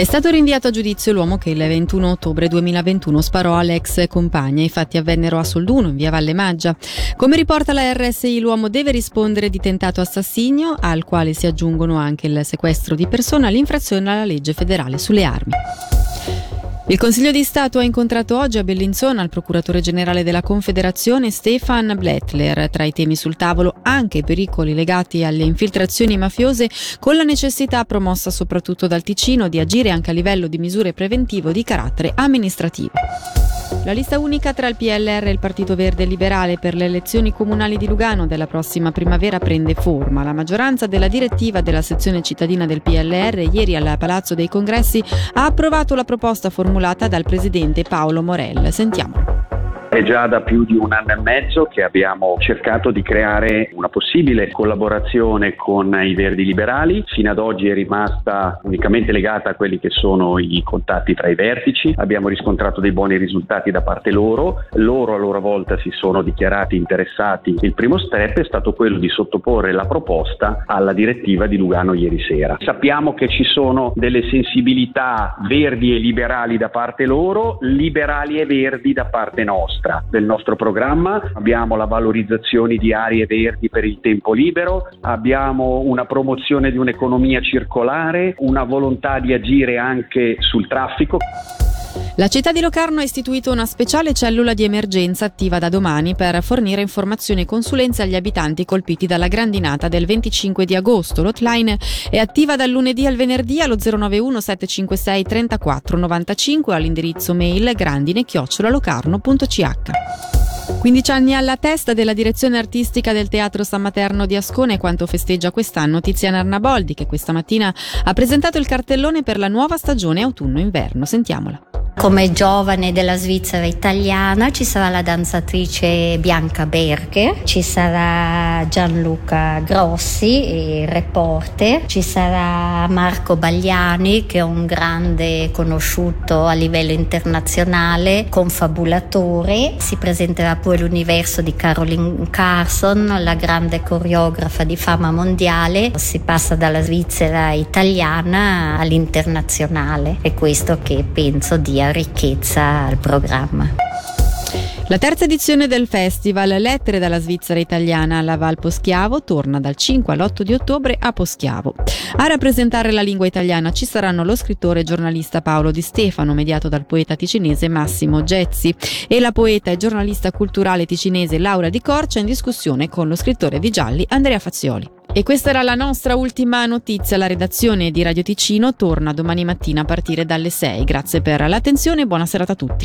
È stato rinviato a giudizio l'uomo che il 21 ottobre 2021 sparò all'ex compagna. I fatti avvennero a Solduno, in via Valle Maggia. Come riporta la RSI, l'uomo deve rispondere di tentato assassinio, al quale si aggiungono anche il sequestro di persona, l'infrazione alla legge federale sulle armi. Il Consiglio di Stato ha incontrato oggi a Bellinzona il procuratore generale della Confederazione Stefan Blettler. Tra i temi sul tavolo anche i pericoli legati alle infiltrazioni mafiose con la necessità promossa soprattutto dal Ticino di agire anche a livello di misure preventive di carattere amministrativo. La lista unica tra il PLR e il Partito Verde Liberale per le elezioni comunali di Lugano della prossima primavera prende forma. La maggioranza della direttiva della sezione cittadina del PLR ieri al Palazzo dei Congressi ha approvato la proposta formulata dal presidente Paolo Morel. Sentiamolo. È già da più di un anno e mezzo che abbiamo cercato di creare una possibile collaborazione con i Verdi Liberali. Fino ad oggi è rimasta unicamente legata a quelli che sono i contatti tra i vertici. Abbiamo riscontrato dei buoni risultati da parte loro. Loro a loro volta si sono dichiarati interessati. Il primo step è stato quello di sottoporre la proposta alla direttiva di Lugano ieri sera. Sappiamo che ci sono delle sensibilità verdi e liberali da parte loro, liberali e verdi da parte nostra nostra, del nostro programma. Abbiamo la valorizzazione di aree verdi per il tempo libero, abbiamo una promozione di un'economia circolare, una volontà di agire anche sul traffico. La città di Locarno ha istituito una speciale cellula di emergenza attiva da domani per fornire informazioni e consulenze agli abitanti colpiti dalla grandinata del 25 di agosto. L'hotline è attiva dal lunedì al venerdì allo 091 756 34 95 all'indirizzo mail grandine-locarno.ch. 15 anni alla testa della direzione artistica del Teatro San Materno di Ascone quanto festeggia quest'anno Tiziana Arnaboldi che questa mattina ha presentato il cartellone per la nuova stagione autunno-inverno. Sentiamola. Come giovane della Svizzera italiana ci sarà la danzatrice Bianca Berger, ci sarà Gianluca Grossi, reporter, ci sarà Marco Bagliani che è un grande conosciuto a livello internazionale, confabulatore, si presenterà poi l'universo di Caroline Carson, la grande coreografa di fama mondiale, si passa dalla Svizzera italiana all'internazionale, è questo che penso dia ricchezza al programma. La terza edizione del festival Lettere dalla Svizzera italiana alla Val Poschiavo torna dal 5 all'8 di ottobre a Poschiavo. A rappresentare la lingua italiana ci saranno lo scrittore e giornalista Paolo Di Stefano, mediato dal poeta ticinese Massimo Gezzi, e la poeta e giornalista culturale ticinese Laura Di Corcia in discussione con lo scrittore di gialli Andrea Fazioli. E questa era la nostra ultima notizia. La redazione di Radio Ticino torna domani mattina a partire dalle 6. Grazie per l'attenzione e buona serata a tutti.